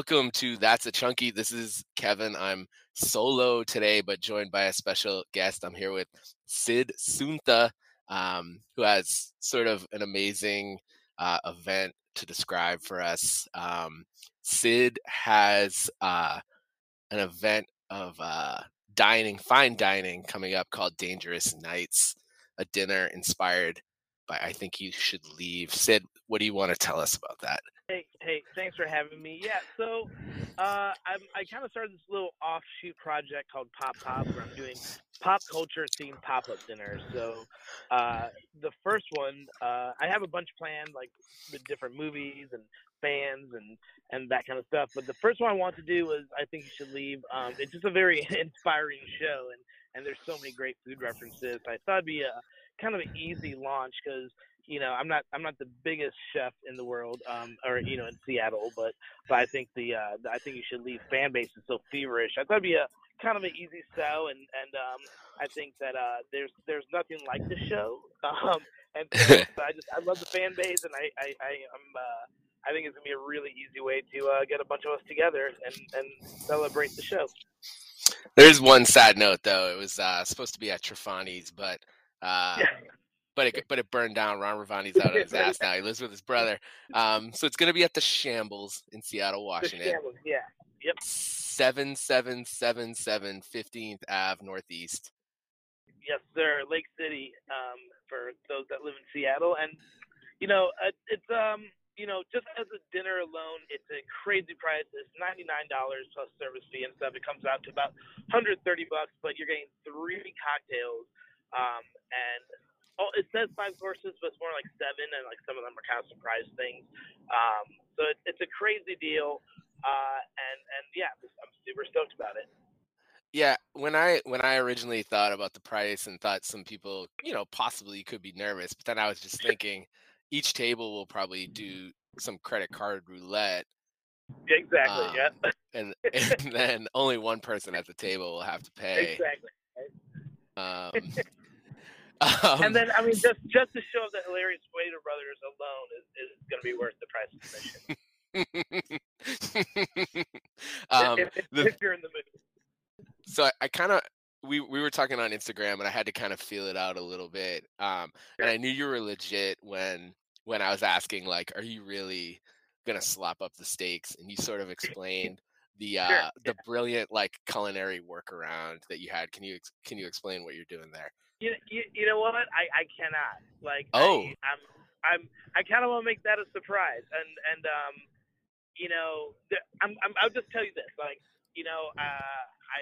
Welcome to That's a Chunky. This is Kevin. I'm solo today, but joined by a special guest. I'm here with Syd Suntha, um, who has sort of an amazing uh, event to describe for us. Um, Syd has uh, an event of uh, dining, fine dining, coming up called Dangerous Nights, a dinner inspired by I Think You Should Leave. Syd, what do you want to tell us about that? Hey, hey, thanks for having me. Yeah, so uh, I'm, I kind of started this little offshoot project called Pop Pop, where I'm doing pop culture themed pop up dinners. So uh, the first one, uh, I have a bunch planned, like with different movies and fans and and that kind of stuff. But the first one I want to do was I think you should leave. Um, it's just a very inspiring show, and and there's so many great food references. I thought it'd be a kind of an easy launch because you know, I'm not I'm not the biggest chef in the world, um, or you know, in Seattle, but but I think the uh, I think you should leave fan base is so feverish. I thought it'd be a kind of an easy sell, and and um, I think that uh, there's there's nothing like the show, um, and so, I just I love the fan base, and I I, I am uh, I think it's gonna be a really easy way to uh, get a bunch of us together and and celebrate the show. There's one sad note though. It was uh, supposed to be at Trifani's, but uh, yeah but it but it burned down. Ron Ravani's out of his ass now. He lives with his brother. Um, so it's gonna be at the Shambles in Seattle, Washington. The Shambles, yeah. Yep. Seven seven seven seven Fifteenth Ave Northeast. Yes, sir. Lake City. Um, for those that live in Seattle, and you know, uh, it's um, you know, just as a dinner alone, it's a crazy price. It's ninety nine dollars plus service fee and stuff. It comes out to about hundred thirty bucks, but you're getting three cocktails. Um, and oh, it says five courses, but it's more like seven, and like some of them are kind of surprise things. Um, so it, it's a crazy deal, uh, and and yeah, I'm super stoked about it. Yeah, when I when I originally thought about the price and thought some people, you know, possibly could be nervous, but then I was just thinking each table will probably do some credit card roulette. Exactly. Um, yeah. and and then only one person at the table will have to pay. Exactly. Um, um, and then, I mean, just just to show the hilarious Waiter Brothers alone is, is going to be worth the price of admission. um, if, if, the, if, you're in the mood. So I, I kind of we we were talking on Instagram, and I had to kind of feel it out a little bit. Um, sure. and I knew you were legit when when I was asking, like, are you really gonna slop up the steaks? And you sort of explained the uh sure. the yeah. brilliant like culinary workaround that you had. Can you can you explain what you're doing there? You, you, you know what? I, I cannot. Like, oh, I, I'm I'm I kind of want to make that a surprise, and and um, you know, I'm, I'm I'll just tell you this, like, you know, uh, I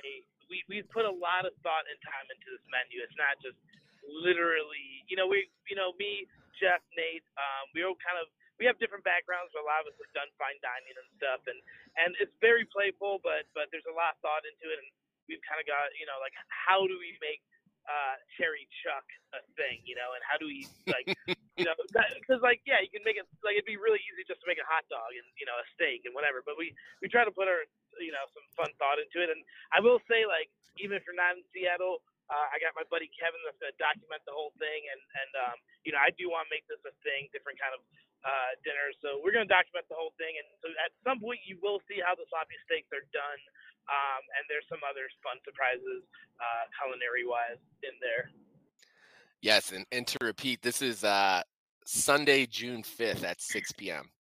we we put a lot of thought and time into this menu. It's not just literally, you know, we you know me, Jeff, Nate, um, we all kind of we have different backgrounds, but a lot of us have done fine dining and stuff, and and it's very playful, but but there's a lot of thought into it, and we've kind of got you know like how do we make uh, cherry chuck a thing, you know, and how do we like, you know, because like yeah, you can make it like it'd be really easy just to make a hot dog and you know a steak and whatever, but we we try to put our you know some fun thought into it, and I will say like even if you're not in Seattle. Uh, I got my buddy Kevin that's going to document the whole thing, and and um, you know I do want to make this a thing, different kind of uh, dinner. So we're going to document the whole thing, and so at some point you will see how the sloppy steaks are done. Um, and there's some other fun surprises, uh, culinary wise, in there. Yes, and, and to repeat, this is uh, Sunday, June 5th at 6 p.m.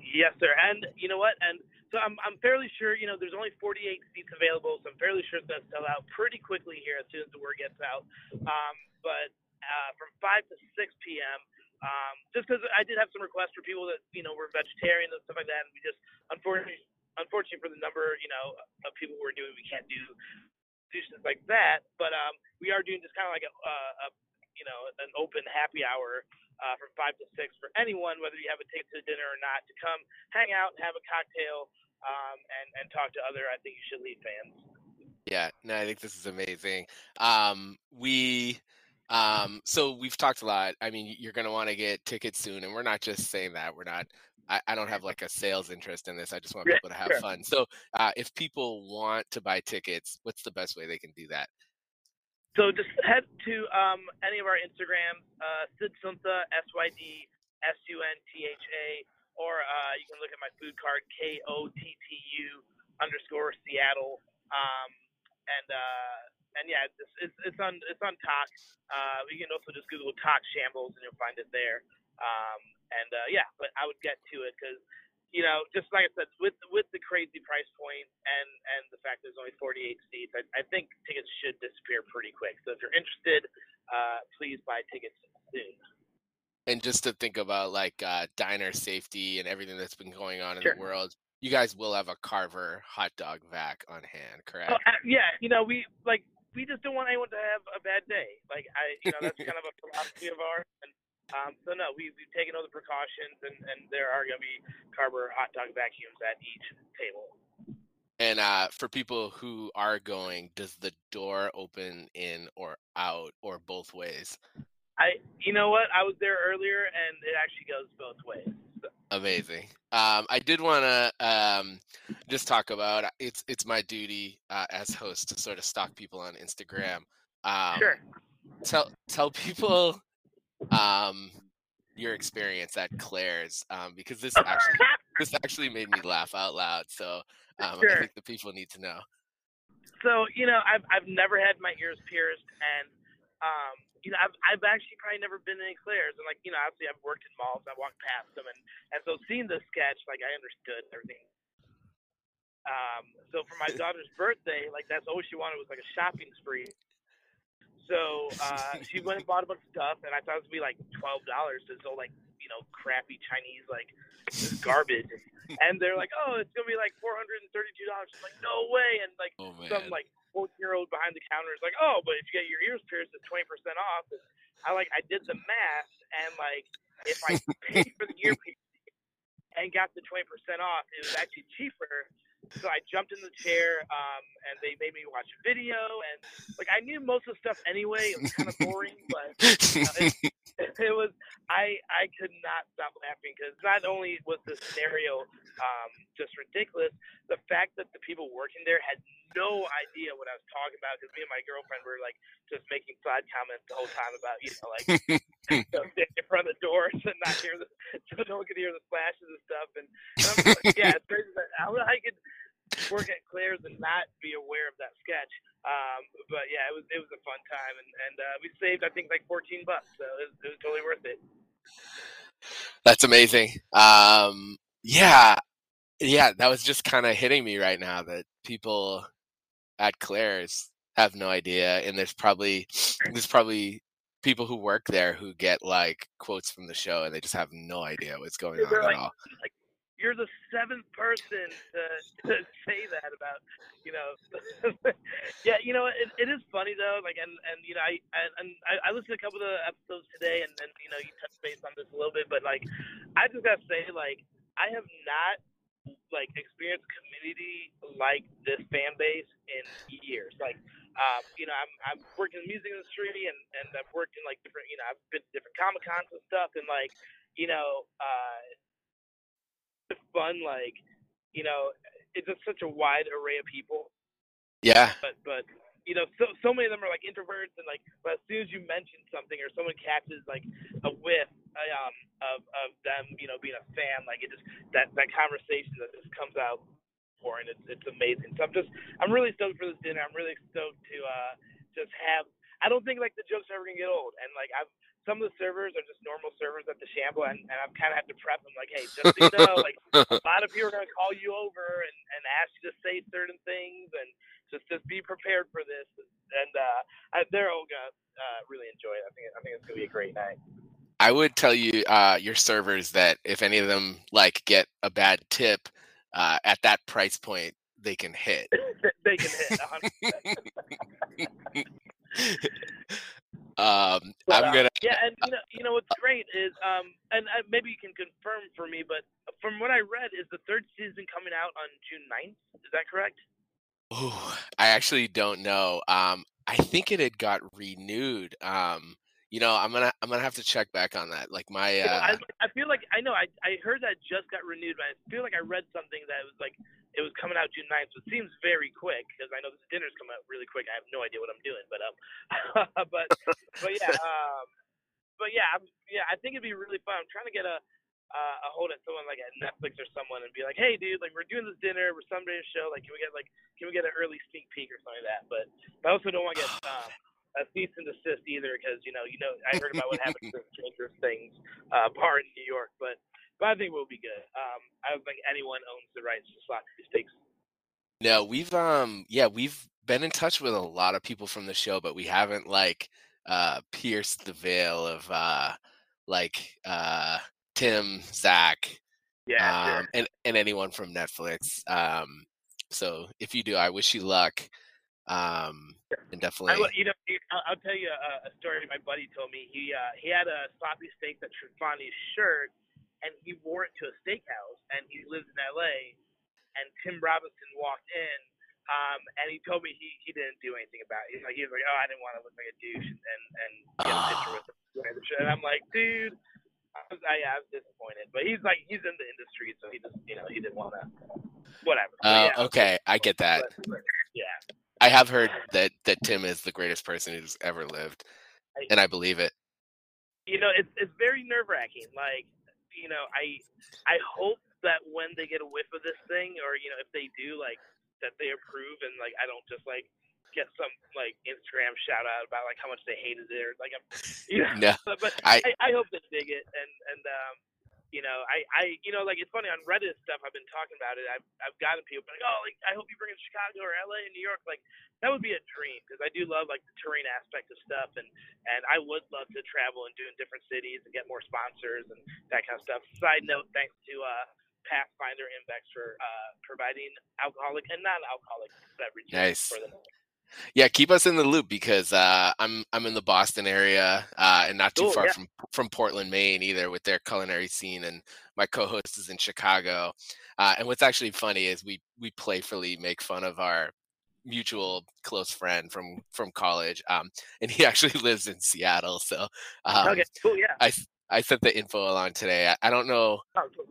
Yes, sir. And you know what? And so I'm, I'm fairly sure, you know, there's only 48 seats available, so I'm fairly sure it's going to sell out pretty quickly here as soon as the word gets out. Um, but uh, from 5 to 6 p.m., um, just because I did have some requests for people that, you know, were vegetarian and stuff like that, and we just, unfortunately, unfortunately for the number, you know, of people who are doing, we can't do dishes like that. But um, we are doing just kind of like a, a, you know, an open happy hour uh, from five to six for anyone, whether you have a taste of dinner or not, to come hang out, have a cocktail, um, and and talk to other. I think you should leave fans. Yeah, no, I think this is amazing. Um, we. Um, so we've talked a lot. I mean, you're going to want to get tickets soon, and we're not just saying that. We're not I, I, don't have like a sales interest in this. I just want people to have sure. fun. So, uh, if people want to buy tickets, what's the best way they can do that? So just head to um, any of our Instagrams, uh, Syd Suntha, S Y D S U N T H A, or uh, you can look at my food card K O T T U underscore Seattle. Um, and uh, and yeah, it's, it's, it's on it's on Tock. Uh, you can also just Google Tock Shambles and you'll find it there. Um, and uh, yeah, but I would get to it because you know, just like I said, with with the crazy price point and and the fact there's only 48 seats, I, I think tickets should disappear pretty quick. So if you're interested, uh, please buy tickets soon. And just to think about like uh, diner safety and everything that's been going on in Sure. the world, you guys will have a Carber hot dog vac on hand, correct? Oh, uh, yeah, you know, we like we just don't want anyone to have a bad day. Like I, you know, that's kind of a philosophy of ours. And um, so no, we we've taken all the precautions, and and there are going to be Carber hot dog vacuums at each table. And uh, for people who are going, does the door open in or out or both ways? I, you know what? I was there earlier, and it actually goes both ways. Amazing. Um, I did want to um, just talk about it's it's my duty uh, as host to sort of stalk people on Instagram. Um, Sure. Tell tell people um, your experience at Claire's um, because this actually this actually made me laugh out loud. So um, I think the people need to know. So you know, I've I've never had my ears pierced, and um, you know, I've I've actually probably never been in Claire's, and like you know, obviously I've worked in malls, I walked past them, and and so seeing the sketch, like I understood everything. Um, so for my daughter's birthday, like that's all she wanted was like a shopping spree. So uh, she went and bought a bunch of stuff, and I thought it would be like twelve dollars. This all like you know crappy Chinese like this garbage, and they're like, oh, it's gonna be like four hundred and thirty-two dollars. Like no way, and like Oh some like 14 year old behind the counter is like, oh, but if you get your ears pierced, it's 20 percent off. And I like I did the math, and like if I paid for the ear piercing and got the 20 percent off, it was actually cheaper. So I jumped in the chair, um, and they made me watch a video, and like I knew most of the stuff anyway. It was kind of boring, but it was I I could not stop laughing because not only was the scenario um, just ridiculous, the fact that the people working there had no idea what I was talking about because me and my girlfriend were like just making side comments the whole time about you know like you in front of the doors and not hear the so no one could hear the splashes and stuff and, and I'm like, yeah it's crazy that I, I could work at Claire's and not be aware of that sketch um, but yeah it was it was a fun time and and uh, we saved I think like 14 bucks so it was, it was totally worth it. That's amazing. Um, yeah, yeah, that was just kind of hitting me right now that people at Claire's have no idea, and there's probably there's probably people who work there who get like quotes from the show, and they just have no idea what's going on they're at like- all. You're the seventh person to, to say that about you know. Yeah you know it, it is funny though like and and you know i and- i, I listened to a couple of the episodes today and, and you know you touched base on this a little bit but like i just gotta say like i have not like experienced community like this fan base in years. Like um, you know, I'm I'm working in the music industry and and I've worked in like different, you know, I've been to different comic cons and stuff, and like, you know, uh, fun. Like, you know, it's just such a wide array of people. Yeah, But but you know, so so many of them are like introverts, and like, but as soon as you mention something or someone catches like a whiff um, of of them, you know, being a fan, like it just that that conversation that just comes out for, and it's it's amazing. So I'm just I'm really stoked for this dinner. I'm really stoked to uh just have. I don't think like the jokes are ever gonna get old, and like I've some of the servers are just normal servers at the Shamble, and, and I've kind of had to prep them like, hey, just so you know, like a lot of people are gonna call you over and, and ask you to say certain things, and just just be prepared for this. And uh, I, they're all gonna uh, really enjoy it. I think I think it's gonna be a great night. I would tell you uh, your servers that if any of them like get a bad tip uh, at that price point, they can hit. they can hit. 100%. um, But, I'm uh, gonna. Yeah, and you know, you know what's great is, um, and uh, maybe you can confirm for me, but from what I read, is the third season coming out on June 9th? Is that correct? Oh, I actually don't know. Um, I think it had got renewed. Um, you know, I'm gonna I'm gonna have to check back on that. Like my uh, I, I feel like I know I I heard that just got renewed, but I feel like I read something that was like it was coming out June 9th. So it seems very quick because I know this dinner's coming out really quick. I have no idea what I'm doing, but um, but but yeah, um, but yeah, I'm, yeah, I think it'd be really fun. I'm trying to get a uh, a hold of someone like at Netflix or someone and be like, hey, dude, like we're doing this dinner, we're Sunday show, like can we get like can we get an early sneak peek or something like that? But I also don't want to get um, a cease and desist either because you know you know I heard about what happened to the Stranger Things uh, bar in New York, but but I think we'll be good. Um, I don't think anyone owns the rights to sloppy steaks. No, we've um yeah we've been in touch with a lot of people from the show, but we haven't like uh pierced the veil of uh like uh Tim, Zach, Yeah, um, sure. and and anyone from Netflix. Um, so if you do, I wish you luck. Um, and definitely, will- you know, I'll, I'll tell you a, a story my buddy told me. He uh, he had a sloppy steak that Trifani's shirt, wore it to a steakhouse, and he lives in L.A. And Tim Robinson walked in, um, and he told me he, he didn't do anything about it. He's like he was like, oh, I didn't want to look like a douche, and and, and get a picture with him. wearing the shirt. And I'm like, dude. I was, I, yeah, I was disappointed, but he's like he's in the industry, so he just you know he didn't want to, whatever. Uh, yeah, okay, I get that. but, yeah. I have heard that that Tim is the greatest person who's ever lived, and I believe it. you know, it's it's very nerve wracking. Like, you know, I I hope that when they get a whiff of this thing, or you know, if they do, like that they approve, and like I don't just like get some like Instagram shout out about like how much they hated it, or like I'm, you know, No, but, I- I, I hope they dig it, and and um, you know, I I you know, like it's funny on Reddit stuff. I've been talking about it. I've I've gotten people like, oh, like I hope you bring it to Chicago or LA and New York. Like that would be a dream because I do love like the touring aspect of stuff, and and I would love to travel and do in different cities and get more sponsors and that kind of stuff. Side note, thanks to uh, Pathfinder Index for uh, providing alcoholic and non-alcoholic beverages Nice. for them. Yeah, keep us in the loop because uh, I'm I'm in the Boston area uh, and not too Cool, far yeah. from from Portland, Maine, either with their culinary scene. And my co-host is in Chicago. Uh, and what's actually funny is we we playfully make fun of our mutual close friend from from college, um, and he actually lives in Seattle. So um, okay, cool, yeah. I I sent the info along today. I, I don't know Oh, cool,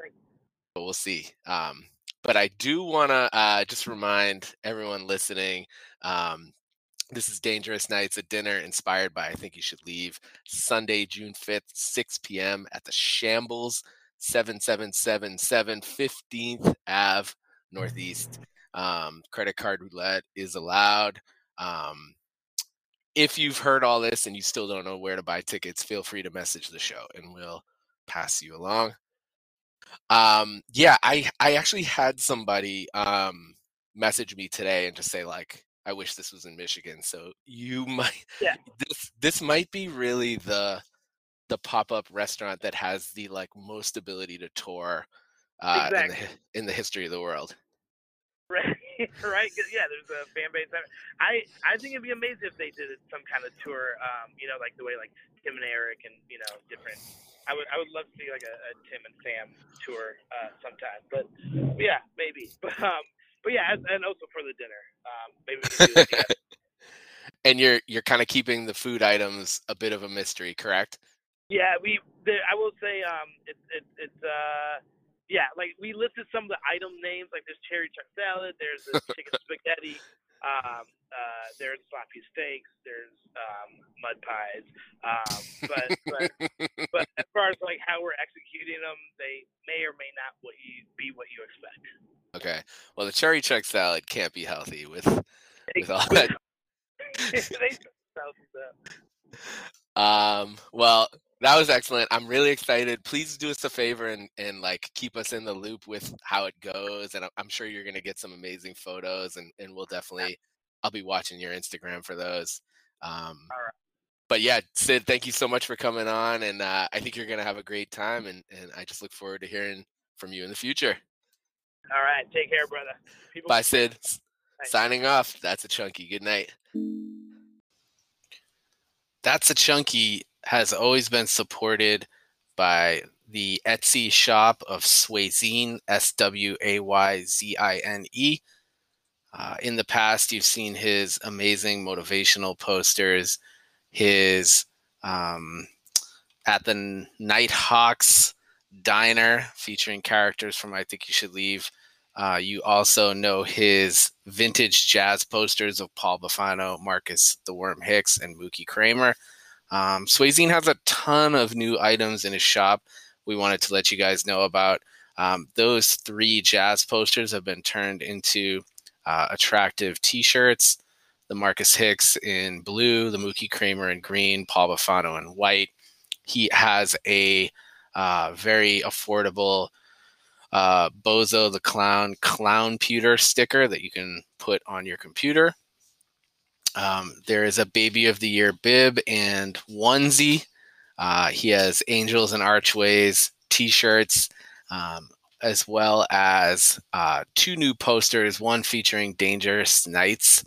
but we'll see. Um, but I do want to uh, just remind everyone listening um, this is Dangerous Nights, a dinner inspired by I Think You Should Leave, Sunday, June 5th, 6 p.m. at the Shambles, 7777 15th Ave Northeast. Um, credit card roulette is allowed. Um, if you've heard all this and you still don't know where to buy tickets, feel free to message the show and we'll pass you along. Um, yeah, I I actually had somebody um message me today and just say like, I wish this was in Michigan. So you might Yeah. this this might be really the the pop-up restaurant that has the like most ability to tour uh in, the, Exactly. in the history of the world. Right, right. Yeah, there's a fan base. I I think it'd be amazing if they did some kind of tour. Um, you know, like the way like Tim and Eric and you know different. I would I would love to see like a, a Tim and Sam tour uh, sometime. But yeah, maybe. But um, but yeah, and, also for the dinner. Um, maybe we can do that and you're you're kind of keeping the food items a bit of a mystery, correct? Yeah, we. The, I will say, um, it's it, it's uh, yeah, like we listed some of the item names. Like there's cherry chuck salad, there's the chicken spaghetti, um, uh, there's sloppy steaks, there's um, mud pies. Um, but but but far as like how we're executing them, they may or may not what you be what you expect. Okay. Well, the cherry chuck salad can't be healthy with with all that they spelled it out. Um, well, that was excellent. I'm really excited. Please do us a favor and and like keep us in the loop with how it goes. And I'm- I'm sure you're gonna get some amazing photos, and and we'll definitely I'll be watching your Instagram for those. Um, All right. But yeah, Syd, thank you so much for coming on, and uh, I think you're gonna have a great time, and and I just look forward to hearing from you in the future. All right, take care, brother. People Bye, Syd. Bye. Signing off. That's a chunky. Good night. That's a chunky has always been supported by the Etsy shop of Swayzine, S W A Y Z I N E. Uh, in the past, you've seen his amazing motivational posters, his um, at the Nighthawks diner featuring characters from I Think You Should Leave. Uh, you also know his vintage jazz posters of Paul Bafano, Marcus the Worm Hicks, and Mookie Kramer. Um, has a ton of new items in his shop, we wanted to let you guys know about. Um, those three jazz posters have been turned into uh, attractive T-shirts. The Marcus Hicks in blue, the Mookie Kramer in green, Paul Bufano in white. He has a uh, very affordable uh, Bozo the Clown Clown Pewter sticker that you can put on your computer. Um, there is a Baby of the Year bib and onesie. Uh, he has Angels and Archways t shirts, um, as well as uh, two new posters one featuring Dangerous Nights,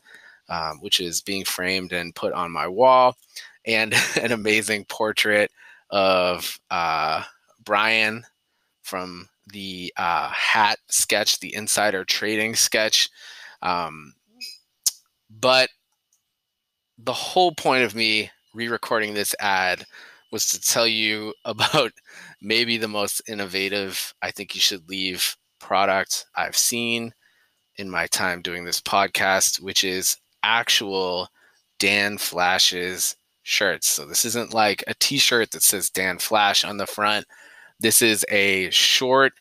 um, which is being framed and put on my wall, and an amazing portrait of uh, Brian from the uh, hat sketch, the insider trading sketch. Um, but the whole point of me re-recording this ad was to tell you about maybe the most innovative I think you should leave product I've seen in my time doing this podcast, which is actual Dan Flash's shirts. So this isn't like a t-shirt that says Dan Flash on the front. This is a short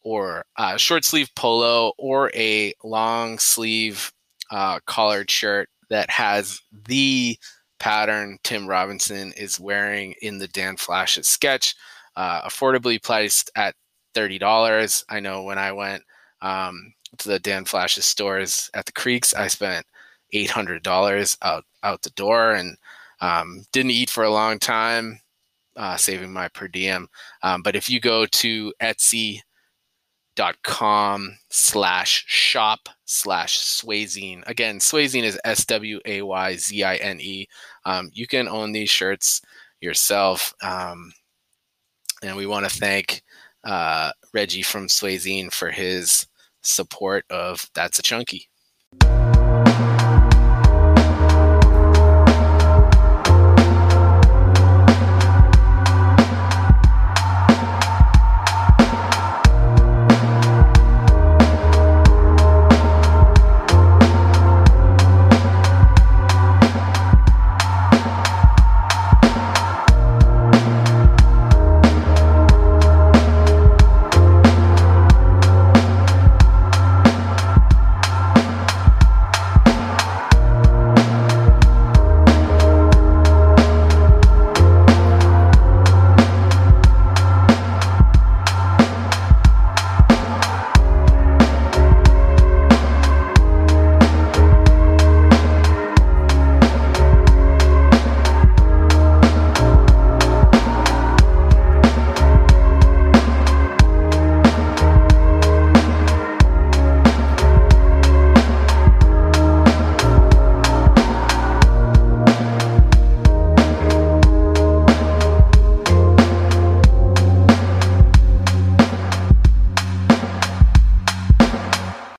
or uh, short sleeve polo or a long sleeve uh, collared shirt that has the pattern Tim Robinson is wearing in the Dan Flash's sketch, uh, affordably priced at thirty dollars. I know when I went um, to the Dan Flash's stores at the Creeks, I spent eight hundred dollars out out the door and um, didn't eat for a long time, uh, saving my per diem. Um, but if you go to Etsy dot com slash shop slash swayzine again swayzine is s-w-a-y-z-i-n-e um, you can own these shirts yourself um, and we want to thank uh, reggie from swayzine for his support of that's a chunky